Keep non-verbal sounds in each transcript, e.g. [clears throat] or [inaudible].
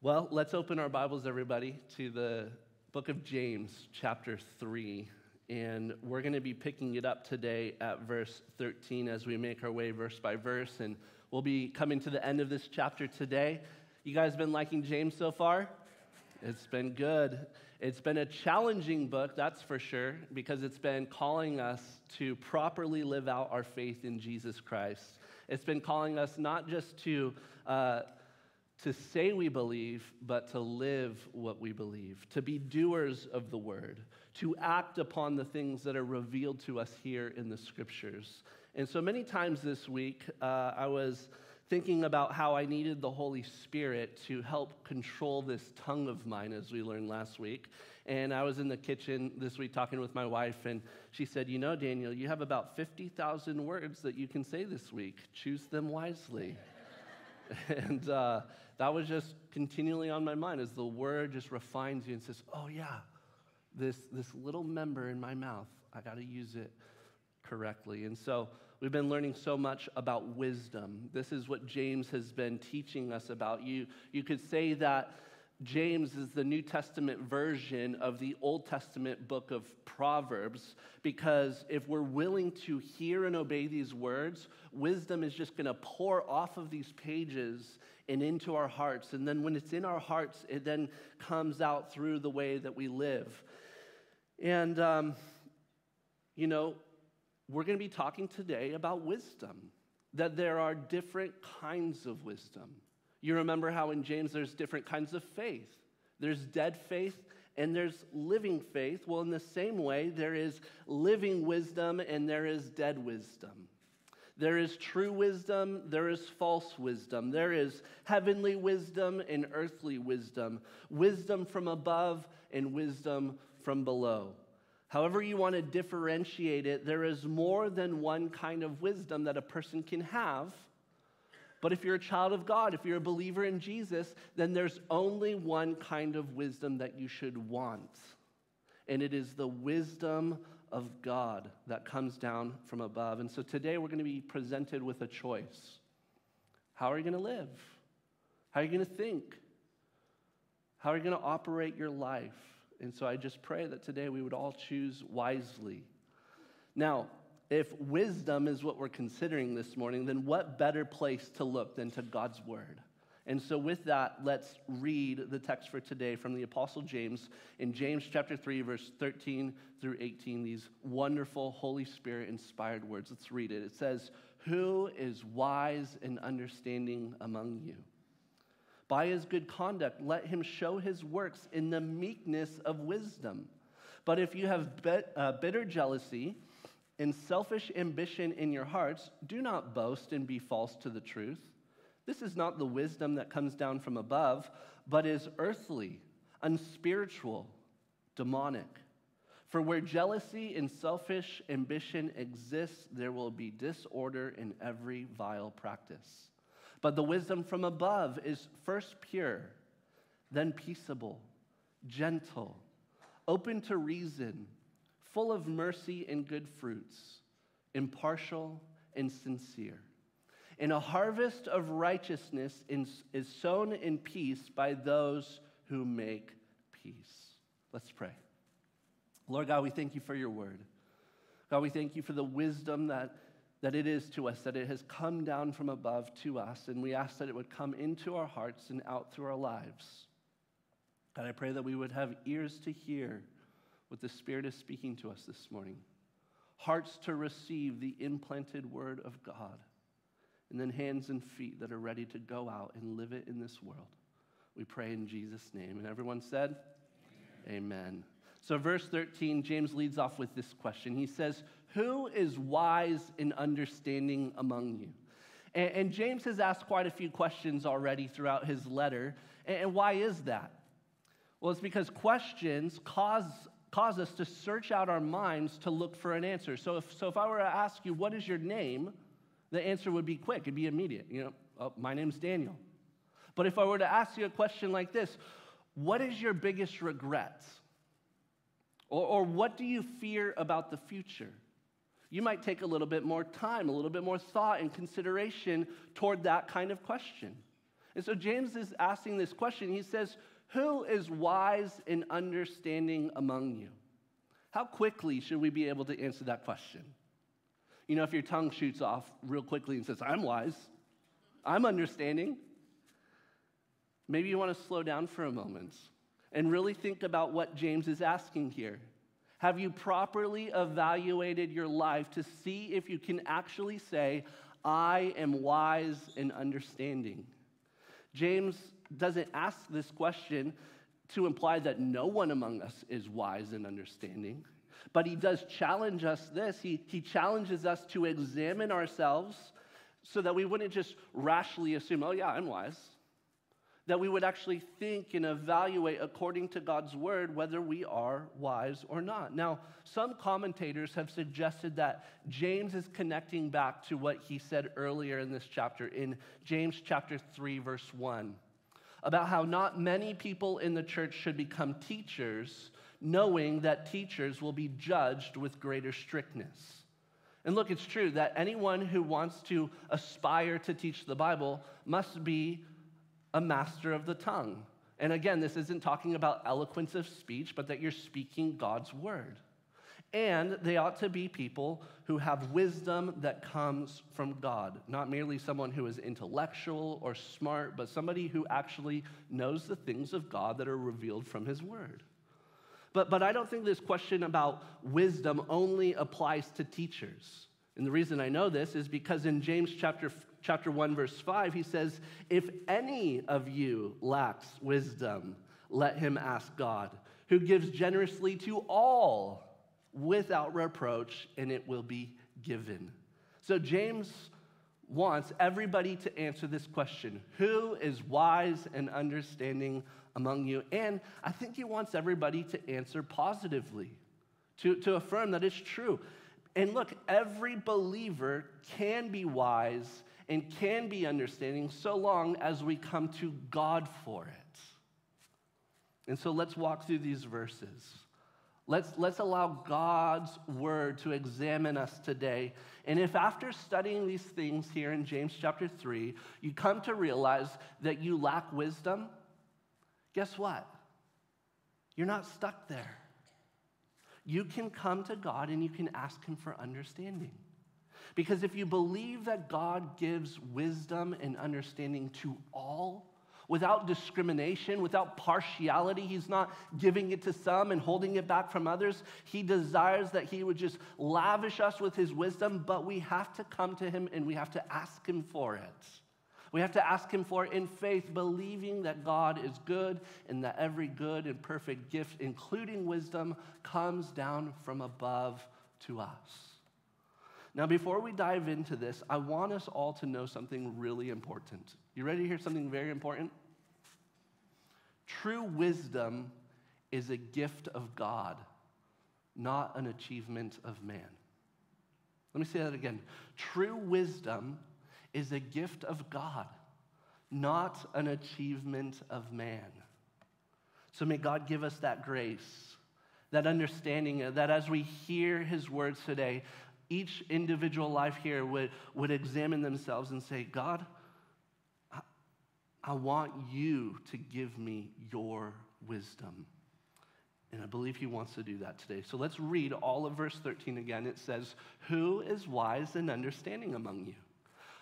Well, let's open our Bibles, everybody, to the book of James, chapter 3. And we're going to be picking it up today at verse 13 as we make our way verse by verse. And we'll be coming to the end of this chapter today. You guys been liking James so far? It's been good. It's been a challenging book, that's for sure, because it's been calling us to properly live out our faith in Jesus Christ. It's been calling us not just to uh, to say we believe, but to live what we believe, to be doers of the word, to act upon the things that are revealed to us here in the scriptures. And so many times this week, uh, I was thinking about how I needed the Holy Spirit to help control this tongue of mine, as we learned last week. And I was in the kitchen this week talking with my wife, and she said, You know, Daniel, you have about 50,000 words that you can say this week. Choose them wisely. [laughs] and uh, that was just continually on my mind as the word just refines you and says, oh, yeah, this, this little member in my mouth, I got to use it correctly. And so we've been learning so much about wisdom. This is what James has been teaching us about. You, you could say that James is the New Testament version of the Old Testament book of Proverbs because if we're willing to hear and obey these words, wisdom is just going to pour off of these pages and into our hearts. And then when it's in our hearts, it then comes out through the way that we live. And, um, you know, we're going to be talking today about wisdom, that there are different kinds of wisdom. You remember how in James there's different kinds of faith. There's dead faith and there's living faith. Well, in the same way, there is living wisdom and there is dead wisdom. There is true wisdom, there is false wisdom. There is heavenly wisdom and earthly wisdom, wisdom from above and wisdom from below. However, you want to differentiate it, there is more than one kind of wisdom that a person can have. But if you're a child of God, if you're a believer in Jesus, then there's only one kind of wisdom that you should want. And it is the wisdom of God that comes down from above. And so today we're going to be presented with a choice. How are you going to live? How are you going to think? How are you going to operate your life? And so I just pray that today we would all choose wisely. Now, if wisdom is what we're considering this morning, then what better place to look than to God's Word? And so, with that, let's read the text for today from the Apostle James in James chapter 3, verse 13 through 18, these wonderful Holy Spirit inspired words. Let's read it. It says, Who is wise and understanding among you? By his good conduct, let him show his works in the meekness of wisdom. But if you have bit, uh, bitter jealousy, and selfish ambition in your hearts, do not boast and be false to the truth. This is not the wisdom that comes down from above, but is earthly, unspiritual, demonic. For where jealousy and selfish ambition exists, there will be disorder in every vile practice. But the wisdom from above is first pure, then peaceable, gentle, open to reason full of mercy and good fruits, impartial and sincere. And a harvest of righteousness is sown in peace by those who make peace. Let's pray. Lord God, we thank you for your word. God, we thank you for the wisdom that, that it is to us, that it has come down from above to us, and we ask that it would come into our hearts and out through our lives. God, I pray that we would have ears to hear what the Spirit is speaking to us this morning, hearts to receive the implanted word of God, and then hands and feet that are ready to go out and live it in this world. We pray in Jesus' name. And everyone said, Amen. Amen. So, verse 13, James leads off with this question. He says, Who is wise in understanding among you? And, and James has asked quite a few questions already throughout his letter. And, and why is that? Well, it's because questions cause cause us to search out our minds to look for an answer. So if, so if I were to ask you, what is your name? The answer would be quick, it'd be immediate. You know, oh, my name's Daniel. But if I were to ask you a question like this, what is your biggest regret? Or, or what do you fear about the future? You might take a little bit more time, a little bit more thought and consideration toward that kind of question. And so James is asking this question. He says, Who is wise and understanding among you? How quickly should we be able to answer that question? You know, if your tongue shoots off real quickly and says, I'm wise, I'm understanding, maybe you want to slow down for a moment and really think about what James is asking here. Have you properly evaluated your life to see if you can actually say, I am wise and understanding? James doesn't ask this question to imply that no one among us is wise and understanding, but he does challenge us this. He, he challenges us to examine ourselves so that we wouldn't just rashly assume, oh, yeah, I'm wise that we would actually think and evaluate according to God's word whether we are wise or not. Now, some commentators have suggested that James is connecting back to what he said earlier in this chapter, in James chapter 3, verse 1, about how not many people in the church should become teachers, knowing that teachers will be judged with greater strictness. And look, it's true that anyone who wants to aspire to teach the Bible must be a master of the tongue. And again, this isn't talking about eloquence of speech, but that you're speaking God's word. And they ought to be people who have wisdom that comes from God, not merely someone who is intellectual or smart, but somebody who actually knows the things of God that are revealed from his word. But, but I don't think this question about wisdom only applies to teachers. And the reason I know this is because in James chapter chapter 1 verse 5 he says if any of you lacks wisdom let him ask god who gives generously to all without reproach and it will be given so james wants everybody to answer this question who is wise and understanding among you and i think he wants everybody to answer positively to, to affirm that it's true and look, every believer can be wise and can be understanding so long as we come to God for it. And so let's walk through these verses. Let's, let's allow God's word to examine us today. And if after studying these things here in James chapter 3, you come to realize that you lack wisdom, guess what? You're not stuck there. You can come to God and you can ask Him for understanding. Because if you believe that God gives wisdom and understanding to all, without discrimination, without partiality. He's not giving it to some and holding it back from others. He desires that He would just lavish us with His wisdom, but we have to come to Him and we have to ask Him for it. We have to ask Him for it in faith, believing that God is good and that every good and perfect gift, including wisdom, comes down from above to us. Now, before we dive into this, I want us all to know something really important. You ready to hear something very important? True wisdom is a gift of God, not an achievement of man. Let me say that again. True wisdom is a gift of God, not an achievement of man. So may God give us that grace, that understanding, uh, that as we hear his words today, each individual life here would, would examine themselves and say, God, I, I want you to give me your wisdom. And I believe he wants to do that today. So let's read all of verse 13 again. It says, Who is wise and understanding among you?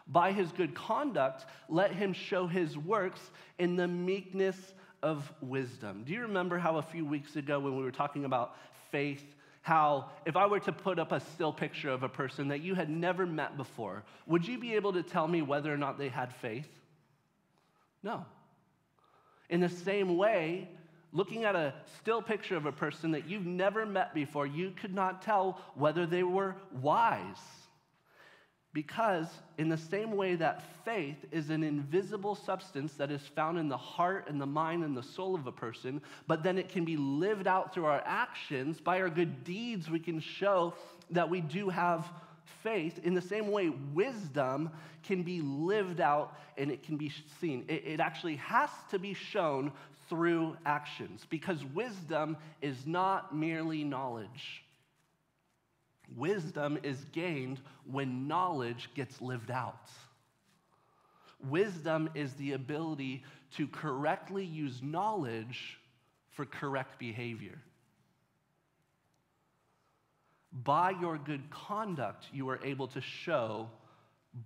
By his good conduct, let him show his works in the meekness of wisdom. Do you remember how a few weeks ago, when we were talking about faith how if I were to put up a still picture of a person that you had never met before, would you be able to tell me whether or not they had faith? No. In the same way, looking at a still picture of a person that you've never met before, you could not tell whether they were wise. Because, in the same way that faith is an invisible substance that is found in the heart and the mind and the soul of a person, but then it can be lived out through our actions, by our good deeds, we can show that we do have faith. In the same way, wisdom can be lived out and it can be seen. It, it actually has to be shown through actions because wisdom is not merely knowledge. Wisdom is gained when knowledge gets lived out. Wisdom is the ability to correctly use knowledge for correct behavior. By your good conduct, you are able to show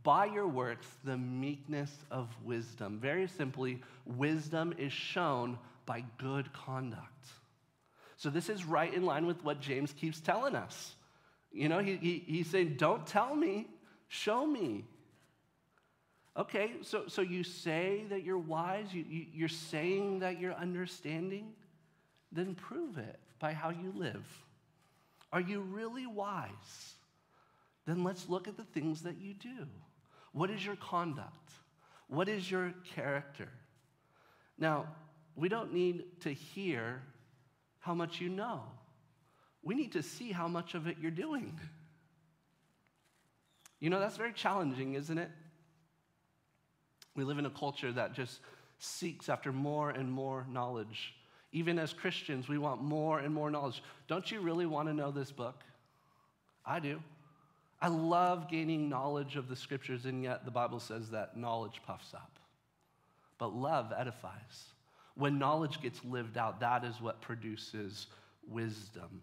by your works the meekness of wisdom. Very simply, wisdom is shown by good conduct. So, this is right in line with what James keeps telling us. You know, he, he, he's saying, Don't tell me, show me. Okay, so, so you say that you're wise, you, you, you're saying that you're understanding, then prove it by how you live. Are you really wise? Then let's look at the things that you do. What is your conduct? What is your character? Now, we don't need to hear how much you know. We need to see how much of it you're doing. You know, that's very challenging, isn't it? We live in a culture that just seeks after more and more knowledge. Even as Christians, we want more and more knowledge. Don't you really want to know this book? I do. I love gaining knowledge of the scriptures, and yet the Bible says that knowledge puffs up. But love edifies. When knowledge gets lived out, that is what produces wisdom.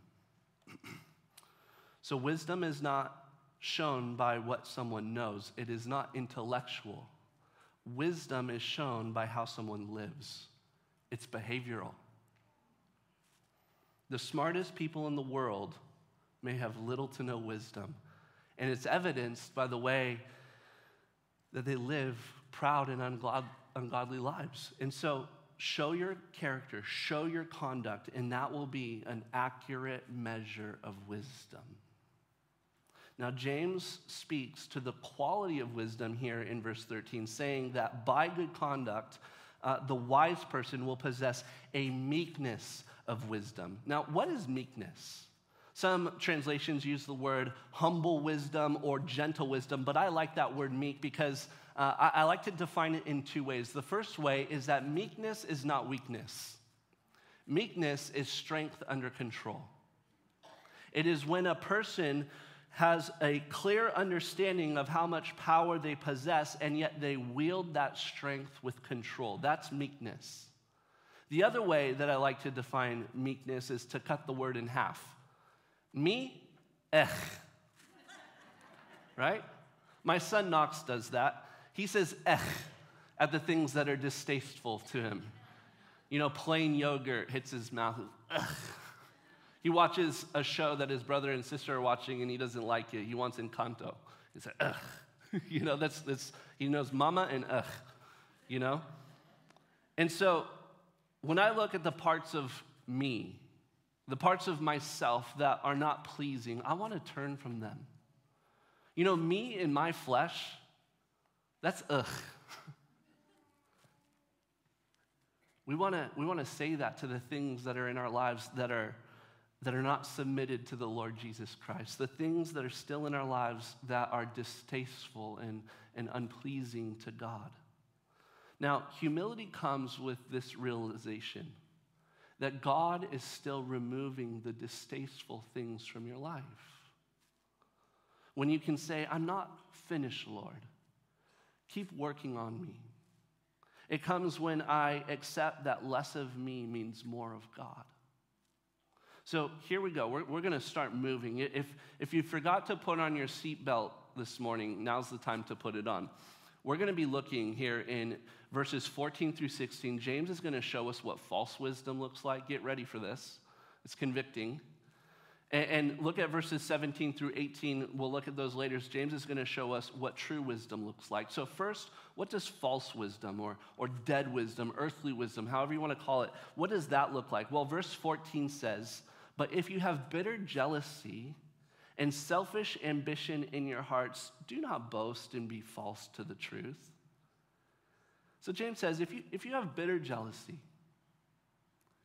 [clears throat] so, wisdom is not shown by what someone knows, it is not intellectual. Wisdom is shown by how someone lives, it's behavioral. The smartest people in the world may have little to no wisdom, and it's evidenced by the way that they live proud and ungodly lives. And so, show your character, show your conduct, and that will be an accurate measure of wisdom. Now, James speaks to the quality of wisdom here in verse 13, saying that by good conduct, uh, the wise person will possess a meekness of wisdom. Now, what is meekness? Some translations use the word humble wisdom or gentle wisdom, but I like that word meek because uh, I, I like to define it in two ways. The first way is that meekness is not weakness, meekness is strength under control. It is when a person has a clear understanding of how much power they possess, and yet they wield that strength with control. That's meekness. The other way that I like to define meekness is to cut the word in half. Me, ech. [laughs] right? My son Knox does that. He says ech at the things that are distasteful to him. You know, plain yogurt hits his mouth. Ugh. He watches a show that his brother and sister are watching and he doesn't like it. He wants Encanto. He said, ugh. [laughs] you know, that's, that's, he knows mama and ugh, you know? And so when I look at the parts of me, the parts of myself that are not pleasing, I want to turn from them. You know, me in my flesh, that's ugh. we want to we want to say that to the things that are in our lives that are that are not submitted to the Lord Jesus Christ, the things that are still in our lives that are distasteful and, and unpleasing to God. Now, humility comes with this realization that God is still removing the distasteful things from your life. When you can say, I'm not finished, Lord, keep working on me. It comes when I accept that less of me means more of God. So here we go. We're, we're going to start moving. If, if you forgot to put on your seatbelt this morning, now's the time to put it on. We're going to be looking here in verses 14 through 16. James is going to show us what false wisdom looks like. Get ready for this, it's convicting. And, look at verses 17 through 18. We'll look at those later. James is going to show us what true wisdom looks like. So, first, what does false wisdom or, or dead wisdom, earthly wisdom, however you want to call it, what does that look like? Well, verse 14 says, but if you have bitter jealousy and selfish ambition in your hearts, do not boast and be false to the truth. So James says if you, if you have bitter jealousy,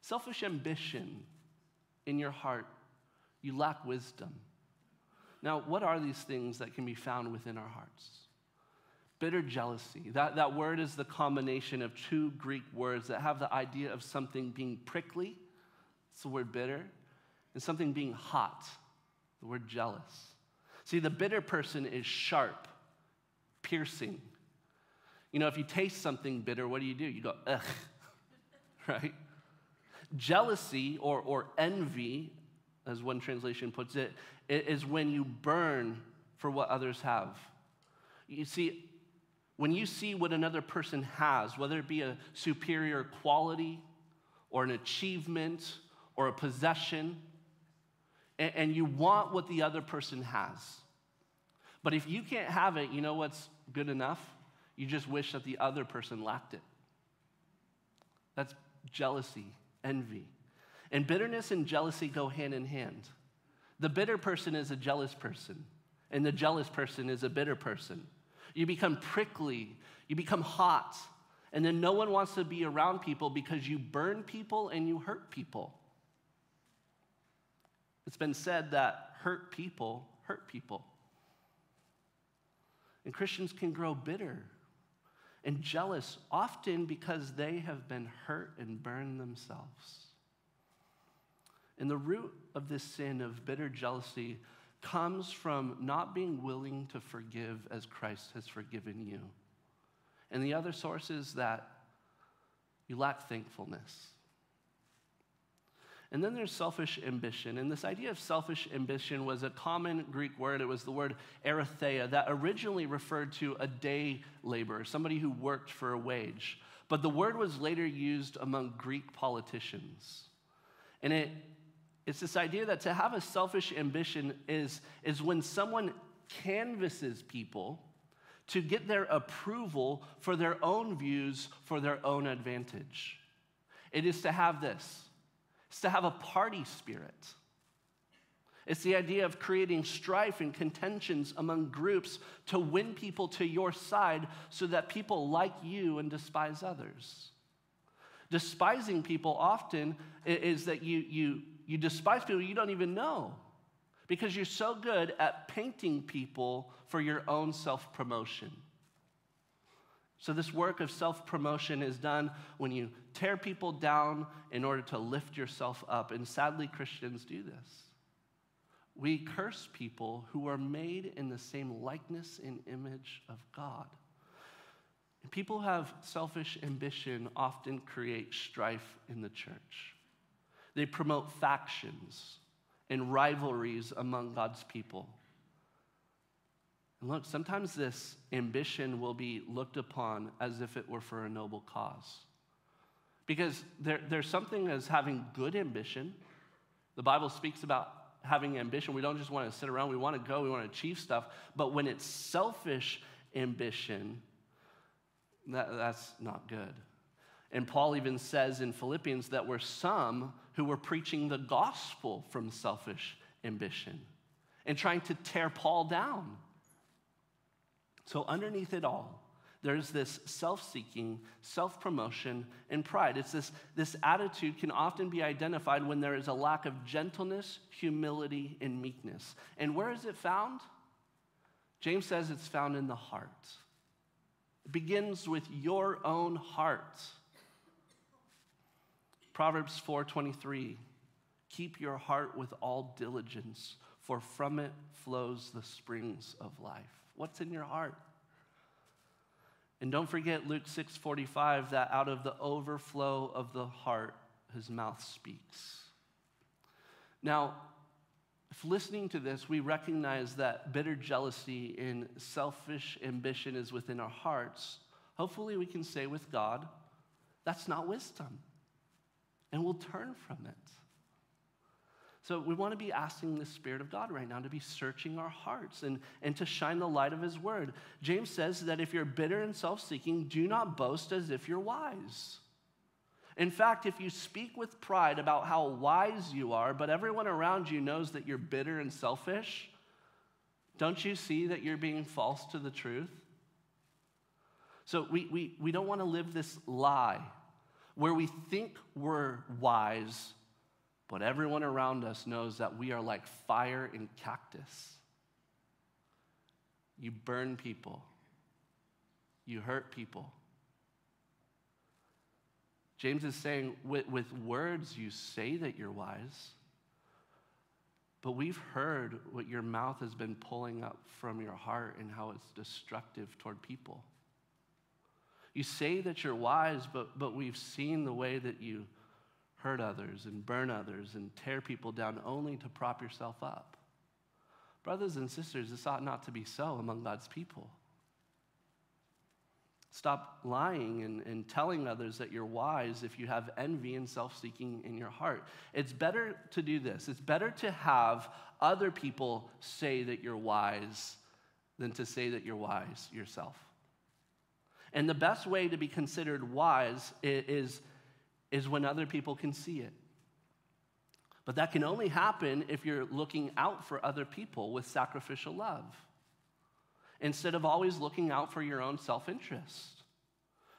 selfish ambition in your heart, you lack wisdom. Now, what are these things that can be found within our hearts? Bitter jealousy. That, that word is the combination of two Greek words that have the idea of something being prickly. It's the word bitter and something being hot, the word jealous. See, the bitter person is sharp, piercing. You know, if you taste something bitter, what do you do? You go, ugh, [laughs] right? Jealousy or, or envy, as one translation puts it, is when you burn for what others have. You see, when you see what another person has, whether it be a superior quality or an achievement or a possession, and, and you want what the other person has. But if you can't have it, you know what's good enough? You just wish that the other person lacked it. That's jealousy, envy. And bitterness and jealousy go hand in hand. The bitter person is a jealous person, and the jealous person is a bitter person. You become prickly, you become hot, and then no one wants to be around people because you burn people and you hurt people. It's been said that hurt people hurt people. And Christians can grow bitter and jealous, often because they have been hurt and burned themselves. And the root of this sin of bitter jealousy comes from not being willing to forgive as Christ has forgiven you. And the other source is that you lack thankfulness. And then there's selfish ambition. And this idea of selfish ambition was a common Greek word. It was the word eritheia that originally referred to a day laborer, somebody who worked for a wage. But the word was later used among Greek politicians. And it, it's this idea that to have a selfish ambition is, is when someone canvasses people to get their approval for their own views, for their own advantage. It is to have this it's to have a party spirit. It's the idea of creating strife and contentions among groups to win people to your side so that people like you and despise others. Despising people often is that you, you, you despise people you don't even know because you're so good at painting people for your own self promotion. So, this work of self promotion is done when you tear people down in order to lift yourself up. And sadly, Christians do this. We curse people who are made in the same likeness and image of God. And people who have selfish ambition often create strife in the church. They promote factions and rivalries among God's people. And look, sometimes this ambition will be looked upon as if it were for a noble cause. Because there, there's something as having good ambition. The Bible speaks about having ambition. We don't just want to sit around, we want to go, we want to achieve stuff. But when it's selfish ambition, that, that's not good. And Paul even says in Philippians that were some who were preaching the gospel from selfish ambition and trying to tear Paul down. So, underneath it all, there's this self seeking, self promotion, and pride. It's this, this attitude can often be identified when there is a lack of gentleness, humility, and meekness. And where is it found? James says it's found in the heart. It begins with your own heart. Proverbs 4:23 Keep your heart with all diligence, for from it flows the springs of life. What's in your heart? And don't forget Luke 6:45 that out of the overflow of the heart his mouth speaks. Now, if listening to this, we recognize that bitter jealousy and selfish ambition is within our hearts, hopefully we can say with God, that's not wisdom. And we'll turn from it. So we want to be asking the Spirit of God right now to be searching our hearts and, and to shine the light of His Word. James says that if you're bitter and self seeking, do not boast as if you're wise. In fact, if you speak with pride about how wise you are, but everyone around you knows that you're bitter and selfish, don't you see that you're being false to the truth? So we, we, we don't want to live this lie where we think we're wise but everyone around us knows that we are like fire in cactus. You burn people, you hurt people. James is saying, with, with words, you say that you're wise, but we've heard what your mouth has been pulling up from your heart and how it's destructive toward people. You say that you're wise, but, but we've seen the way that you hurt others and burn others and tear people down only to prop yourself up. Brothers and sisters, this ought not to be so among God's people. Stop lying and, and telling others that you're wise if you have envy and self seeking in your heart. It's better to do this. It's better to have other people say that you're wise than to say that you're wise yourself. And the best way to be considered wise is, is when other people can see it. But that can only happen if you're looking out for other people with sacrificial love instead of always looking out for your own self interest.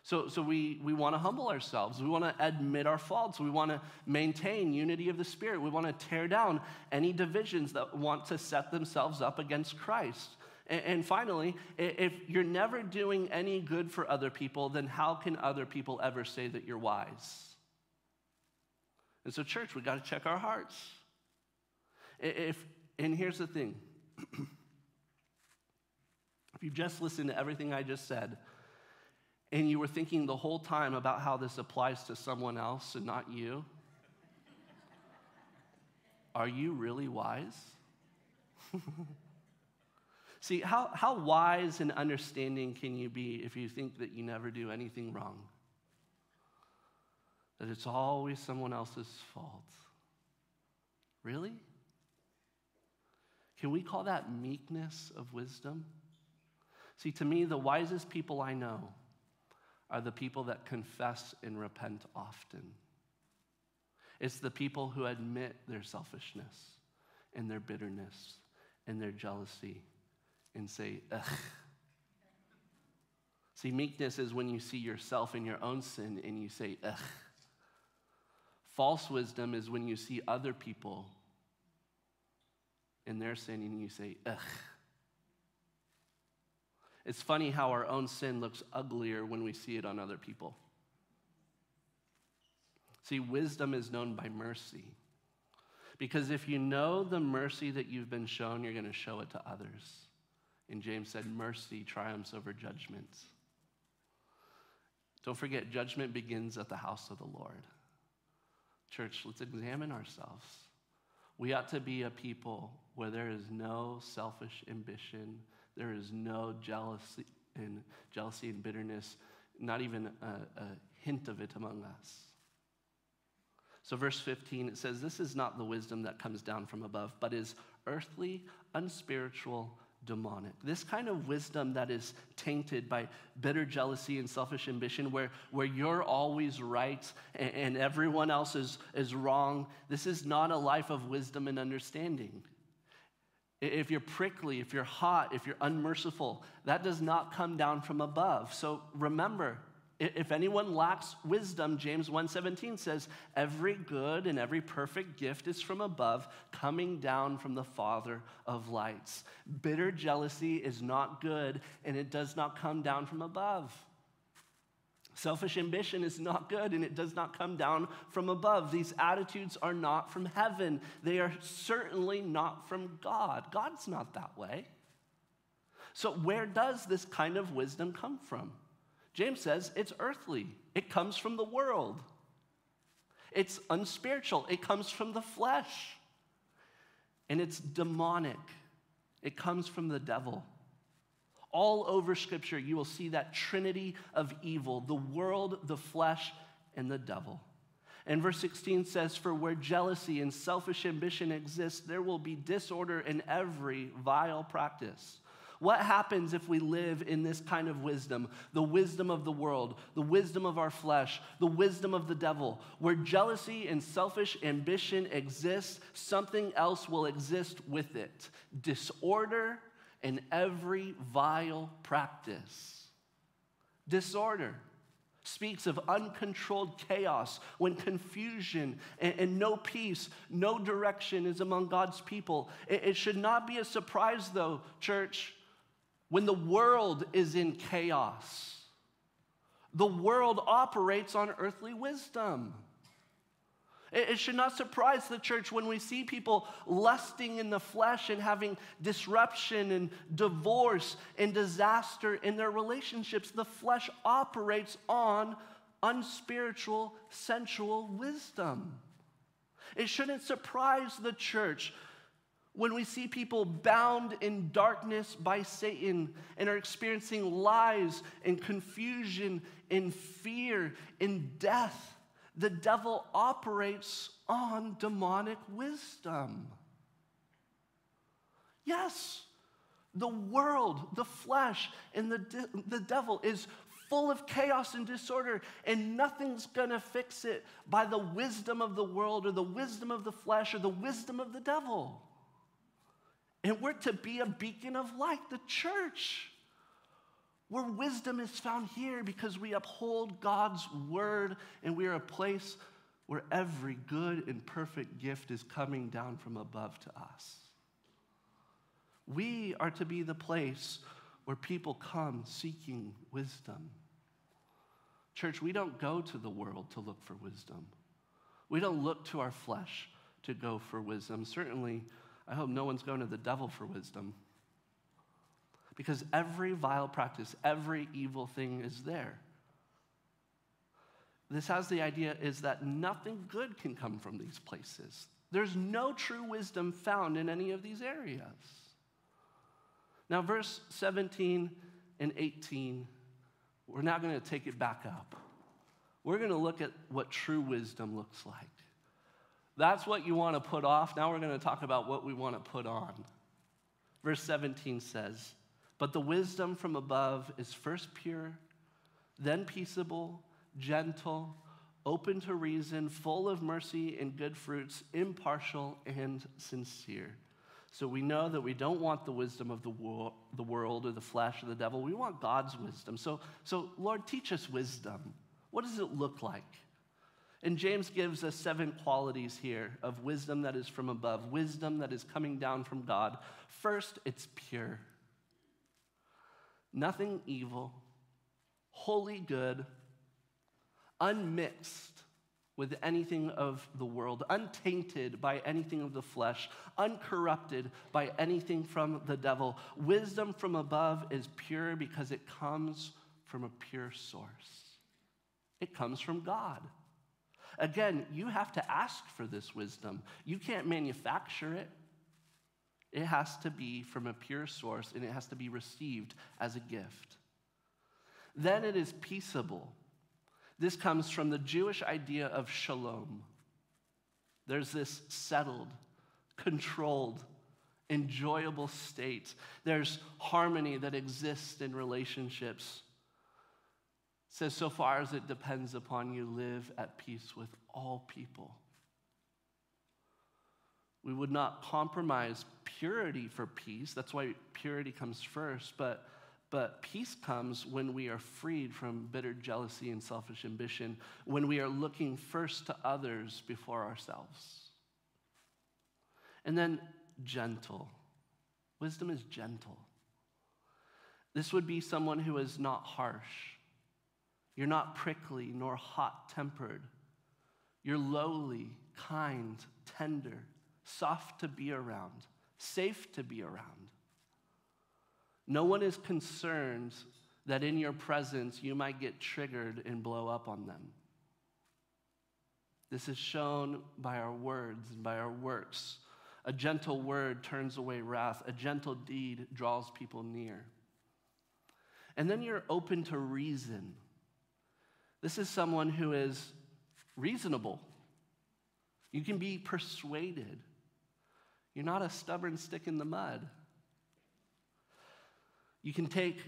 So, so we, we want to humble ourselves. We want to admit our faults. We want to maintain unity of the Spirit. We want to tear down any divisions that want to set themselves up against Christ. And, finally, if you're never doing any good for other people, then how can other people ever say that you're wise? And so, church, we got to check our hearts. If, and here's the thing [clears throat] if you just listened to everything I just said, and you were thinking the whole time about how this applies to someone else and not you, [laughs] are you really wise? [laughs] See, how, how wise and understanding can you be if you think that you never do anything wrong? That it's always someone else's fault? Really? Can we call that meekness of wisdom? See, to me, the wisest people I know are the people that confess and repent often. It's the people who admit their selfishness and their bitterness and their jealousy and say, ugh. See, meekness is when you see yourself in your own sin and you say, ugh. False wisdom is when you see other people in their sin and you say, ugh. It's funny how our own sin looks uglier when we see it on other people. See, wisdom is known by mercy. Because if you know the mercy that you've been shown, you're going to show it to others. And James said, Mercy triumphs over judgment. Don't forget, judgment begins at the house of the Lord. Church, let's examine ourselves. We ought to be a people where there is no selfish ambition, there is no jealousy and jealousy and bitterness, not even a, a hint of it among us. So, verse 15, it says, This is not the wisdom that comes down from above, but is earthly, unspiritual, demonic. This kind of wisdom that is tainted by bitter jealousy and selfish ambition, where, where you're always right and, and everyone else is, is wrong, this is not a life of wisdom and understanding. If you're prickly, if you're hot, if you're unmerciful, that does not come down from above. So remember, if anyone lacks wisdom, James 1:17 says, "Every good and every perfect gift is from above, coming down from the Father of lights." Bitter jealousy is not good, and it does not come down from above. Selfish ambition is not good and it does not come down from above. These attitudes are not from heaven. They are certainly not from God. God's not that way. So, where does this kind of wisdom come from? James says it's earthly, it comes from the world. It's unspiritual, it comes from the flesh. And it's demonic, it comes from the devil. All over Scripture, you will see that trinity of evil the world, the flesh, and the devil. And verse 16 says, For where jealousy and selfish ambition exist, there will be disorder in every vile practice. What happens if we live in this kind of wisdom? The wisdom of the world, the wisdom of our flesh, the wisdom of the devil. Where jealousy and selfish ambition exist, something else will exist with it disorder and every vile practice. Disorder speaks of uncontrolled chaos when confusion and, and, no peace, no direction is among God's people. It, it should not be a surprise, though, church, when the world is in chaos. The world operates on earthly wisdom. It, should not surprise the church when we see people lusting in the flesh and having disruption and divorce and disaster in their relationships. The flesh operates on unspiritual, sensual wisdom. It shouldn't surprise the church when we see people bound in darkness by Satan and are experiencing lies and confusion and fear and death the devil operates on demonic wisdom. Yes, the world, the flesh, and the, de- the devil is full of chaos and disorder, and nothing's gonna fix it by the wisdom of the world or the wisdom of the flesh or the wisdom of the devil. And we're to be a beacon of light, the church where wisdom is found here because we uphold God's word and we are a place where every good and perfect gift is coming down from above to us. We are to be the place where people come seeking wisdom. Church, we don't go to the world to look for wisdom. We don't look to our flesh to go for wisdom. Certainly, I hope no one's going to the devil for wisdom. Because every vile practice, every evil thing is there. This has the idea is that nothing good can come from these places. There's no true wisdom found in any of these areas. Now, verse 17 and 18, we're now going to take it back up. We're going to look at what true wisdom looks like. That's what you want to put off. Now we're going to talk about what we want to put on. Verse 17 says, but the wisdom from above is first pure, then peaceable, gentle, open to reason, full of mercy and good fruits, impartial and sincere. So we know that we don't want the wisdom of the, wo- the world or the flesh or the devil. We want God's wisdom. So, so, Lord, teach us wisdom. What does it look like? And James gives us seven qualities here of wisdom that is from above, wisdom that is coming down from God. First, it's pure nothing evil, wholly good, unmixed with anything of the world, untainted by anything of the flesh, uncorrupted by anything from the devil. Wisdom from above is pure because it comes from a pure source. It comes from God. Again, you have to ask for this wisdom. You can't manufacture it. It has to be from a pure source and it has to be received as a gift. Then it is peaceable. This comes from the Jewish idea of shalom. There's this settled, controlled, enjoyable state. There's harmony that exists in relationships. Says, so far as it depends upon you, live at peace with all people. We would not compromise purity for peace. That's why purity comes first. But, but peace comes when we are freed from bitter jealousy and selfish ambition, when we are looking first to others before ourselves. And then gentle. Wisdom is gentle. This would be someone who is not harsh. You're not prickly nor hot tempered. You're lowly, kind, tender soft to be around, safe to be around. No one is concerned that in your presence you might get triggered and blow up on them. This is shown by our words and by our works. A gentle word turns away wrath, a gentle deed draws people near. And then you're open to reason. This is someone who is reasonable. You can be persuaded. You're not a stubborn stick in the mud. You can take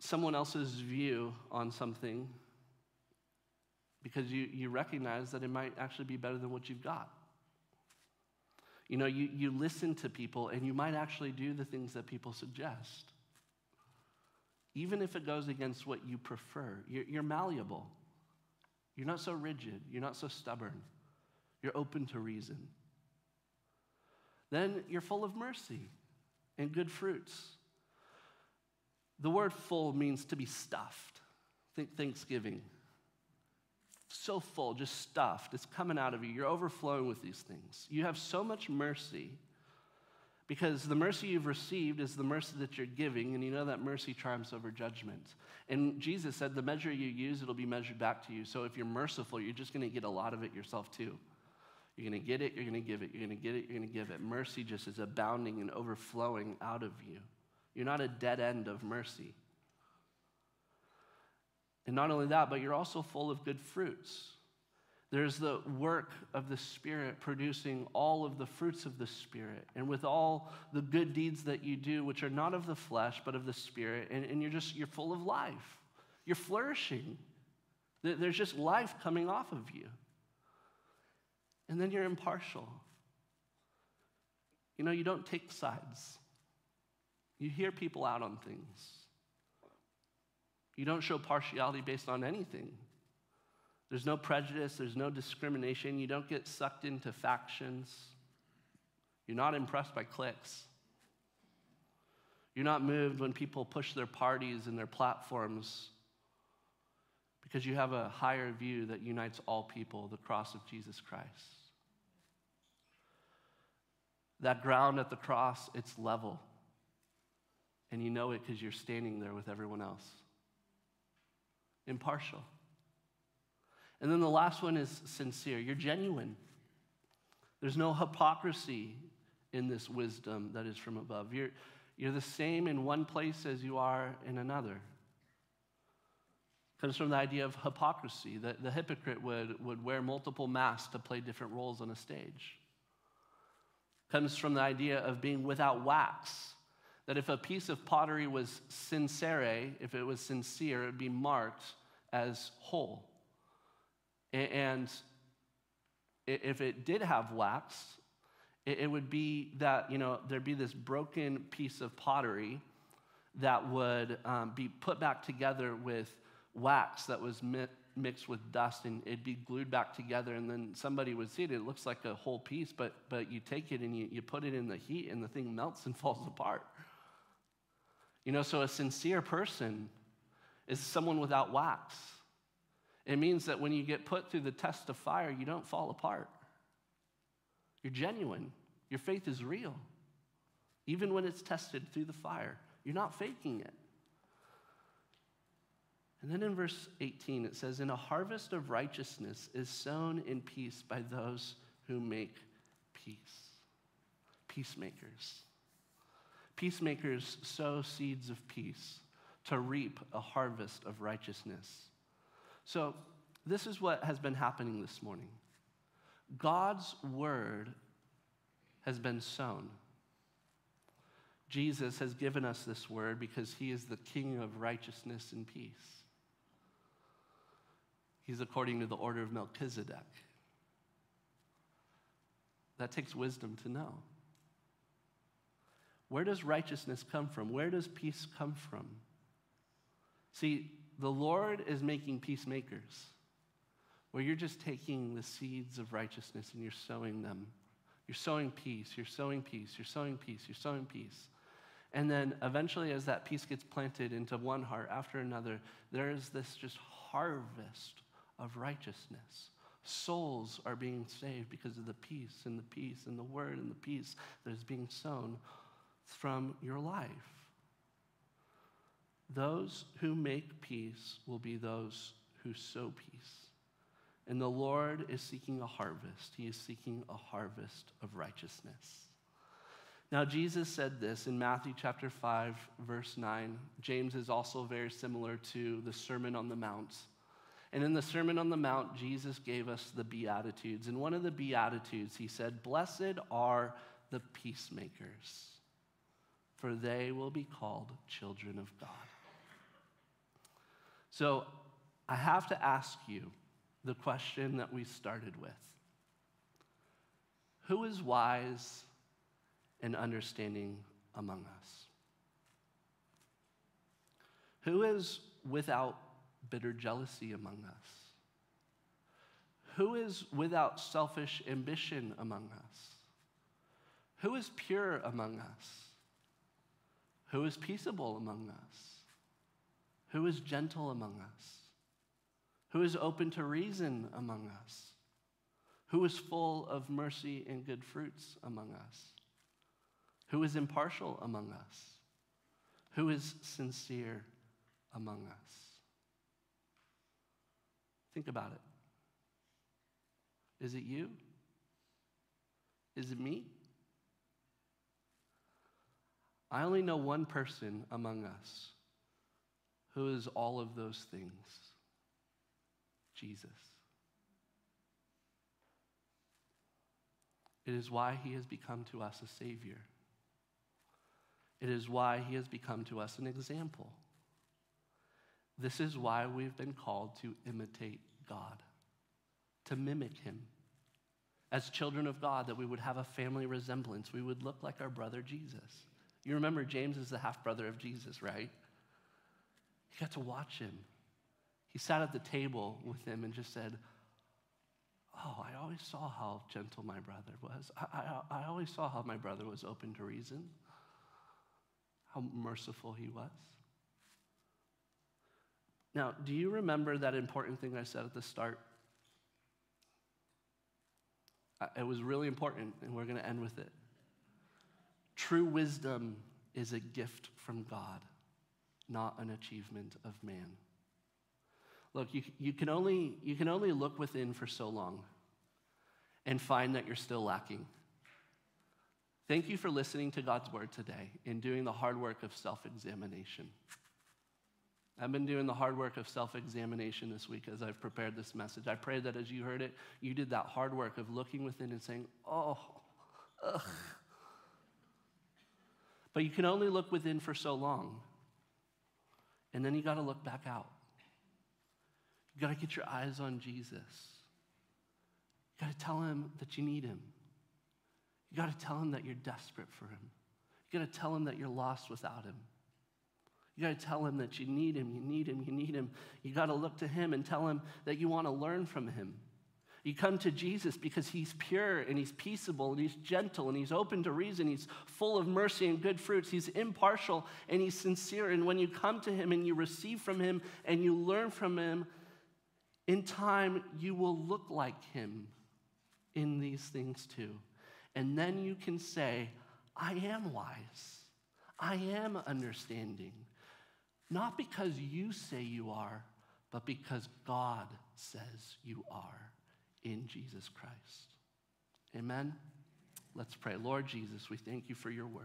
someone else's view on something because you, you recognize that it might actually be better than what you've got. You know, you, you listen to people and you might actually do the things that people suggest, even if it goes against what you prefer. You're, you're malleable. You're not so rigid. You're not so stubborn. You're open to reason then you're full of mercy and good fruits. The word full means to be stuffed. Think Thanksgiving. so full, just stuffed. It's coming out of you. You're overflowing with these things. You have so much mercy because the mercy you've received is the mercy that you're giving, and you know that mercy triumphs over judgment. And Jesus said, The measure you use, it'll be measured back to you. So if you're merciful, you're just going to get a lot of it yourself too. You're going to get it, you're going to give it, you're going to get it, you're going to give it. Mercy just is abounding and overflowing out of you. You're not a dead end of mercy. And not only that, but you're also full of good fruits. There's the work of the Spirit producing all of the fruits of the Spirit. And with all the good deeds that you do, which are not of the flesh, but of the Spirit, and, and you're just, you're full of life. You're flourishing. There's just life coming off of you. And then you're impartial. You know, you don't take sides. You hear people out on things. You don't show partiality based on anything. There's no prejudice, there's no discrimination. You don't get sucked into factions. You're not impressed by cliques. You're not moved when people push their parties and their platforms because you have a higher view that unites all people the cross of Jesus Christ. That ground at the cross, it's level. And you know it because you're standing there with everyone else. Impartial. And then the last one is sincere. You're genuine. There's no hypocrisy in this wisdom that is from above. You're, you're the same in one place as you are in another. Comes from the idea of hypocrisy, that the hypocrite would, would wear multiple masks to play different roles on a stage. Comes from the idea of being without wax, that if a piece of pottery was sincere, if it was sincere, it would be marked as whole. And if it did have wax, it would be that, you know, there'd be this broken piece of pottery that would um, be put back together with wax that was mi- mixed with dust and it'd be glued back together and then somebody would see it. It looks like a whole piece but, but you take it and you, you put it in the heat and the thing melts and [laughs] falls apart. You know so a sincere person is someone without wax it means that when you get put through the test of fire, you don't fall apart. You're genuine. Your faith is real. Even when it's tested through the fire, you're not faking it. And then in verse 18, it says, "In a harvest of righteousness is sown in peace by those who make peace. Peacemakers. Peacemakers sow seeds of peace to reap a harvest of righteousness. So, this is what has been happening this morning God's word has been sown. Jesus has given us this word because he is the king of righteousness and peace. He's according to the order of Melchizedek. That takes wisdom to know. Where does righteousness come from? Where does peace come from? See, the Lord is making peacemakers, where you're just taking the seeds of righteousness and you're sowing them. You're sowing peace, you're sowing peace, you're sowing peace, you're sowing peace. And then eventually, as that peace gets planted into one heart after another, there is this just harvest of righteousness. Souls are being saved because of the peace and the peace and the word and the peace that is being sown from your life. Those who make peace will be those who sow peace. And the Lord is seeking a harvest. He is seeking a harvest of righteousness. Now, Jesus said this in Matthew chapter 5, verse 9. James is also very similar to the Sermon on the Mount. And in the Sermon on the Mount, Jesus gave us the Beatitudes. And one of the Beatitudes, he said, Blessed are the peacemakers, for they will be called children of God. So I have to ask you the question that we started with Who is wise and understanding among us? Who is without bitter jealousy among us? Who is without selfish ambition among us? Who is pure among us? Who is peaceable among us? Who is gentle among us? Who is open to reason among us? Who is full of mercy and good fruits among us? Who is impartial among us? Who is sincere among us? Think about it. Is it you? Is it me? I only know one person among us who is all of those things Jesus. It is why he has become to us a Savior. It is why he has become to us an example. This is why we've been called to imitate God, to mimic him. As children of God, that we would have a family resemblance. We would look like our brother Jesus. You remember James is the half brother of Jesus, right? You got to watch him. He sat at the table with him and just said, Oh, I always saw how gentle my brother was. I, I, I always saw how my brother was open to reason, how merciful he was. Now, do you remember that important thing I said at the start? It was really important, and we're going to end with it. True wisdom is a gift from God, not an achievement of man. Look, you, you, can only, you can only look within for so long and find that you're still lacking. Thank you for listening to God's word today and doing the hard work of self examination. I've been doing the hard work of self examination this week as I've prepared this message. I pray that as you heard it, you did that hard work of looking within and saying, oh, ugh. But you can only look within for so long. And then you got to look back out. You got to get your eyes on Jesus. You got to tell him that you need him. You got to tell him that you're desperate for him. You got to tell him that you're lost without him. You got to tell him that you need him, you need him, you need him. You got to look to him and tell him that you want to learn from him. You come to Jesus because he's pure and he's peaceable and he's gentle and he's open to reason. He's full of mercy and good fruits. He's impartial and he's sincere. And when you come to him and you receive from him and you learn from him, in time, you will look like him in these things too. And then you can say, I am wise. I am understanding. Not because you say you are, but because God says you are in Jesus Christ. Amen? Let's pray. Lord Jesus, we thank you for your word.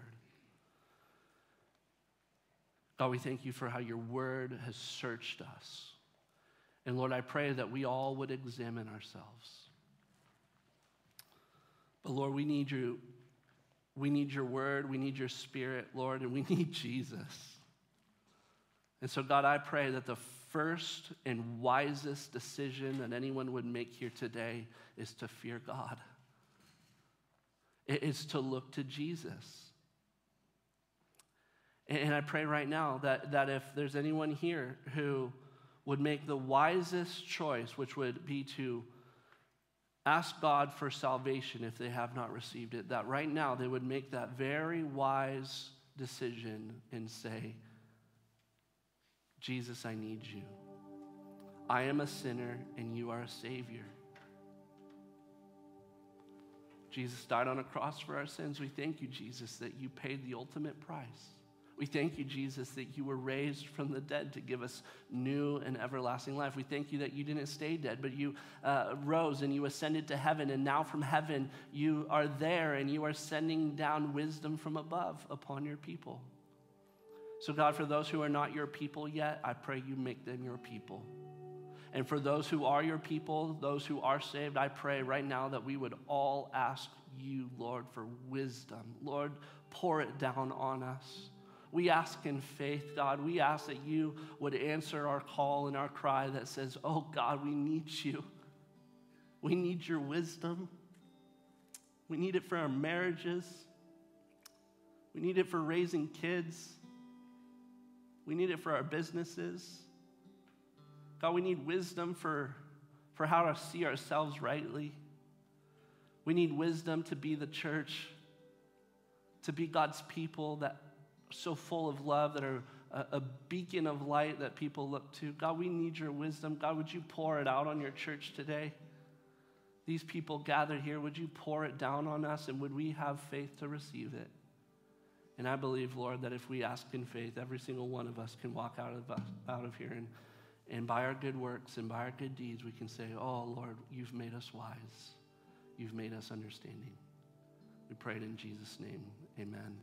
God, we thank you for how your word has searched us. And Lord, I pray that we all would examine ourselves. But Lord, we need you. We need your word. We need your spirit, Lord, and we [laughs] need Jesus. And so, God, I pray that the first and wisest decision that anyone would make here today is to fear God, it is to look to Jesus. And I pray right now that, that if there's anyone here who would make the wisest choice, which would be to ask God for salvation if they have not received it, that right now they would make that very wise decision and say, Jesus, I need you. I am a sinner and you are a Savior. Jesus died on a cross for our sins. We thank you, Jesus, that you paid the ultimate price. We thank you, Jesus, that you were raised from the dead to give us new and everlasting life. We thank you that you didn't stay dead, but you uh, rose and you ascended to heaven. And now from heaven, you are there and you are sending down wisdom from above upon your people. So, God, for those who are not your people yet, I pray you make them your people. And for those who are your people, those who are saved, I pray right now that we would all ask you, Lord, for wisdom. Lord, pour it down on us. We ask in faith, God, we ask that you would answer our call and our cry that says, Oh God, we need you. We need your wisdom. We need it for our marriages. We need it for raising kids. We need it for our businesses. God, we need wisdom for, for how to see ourselves rightly. We need wisdom to be the church, to be God's people that so full of love that are a, a beacon of light that people look to. God, we need your wisdom. God, would you pour it out on your church today? These people gathered here, would you pour it down on us and would we have faith to receive it? And I believe, Lord, that if we ask in faith, every single one of us can walk out of, out of here and, and by our good works and by our good deeds, we can say, Oh, Lord, you've made us wise. You've made us understanding. We pray it in Jesus' name. Amen.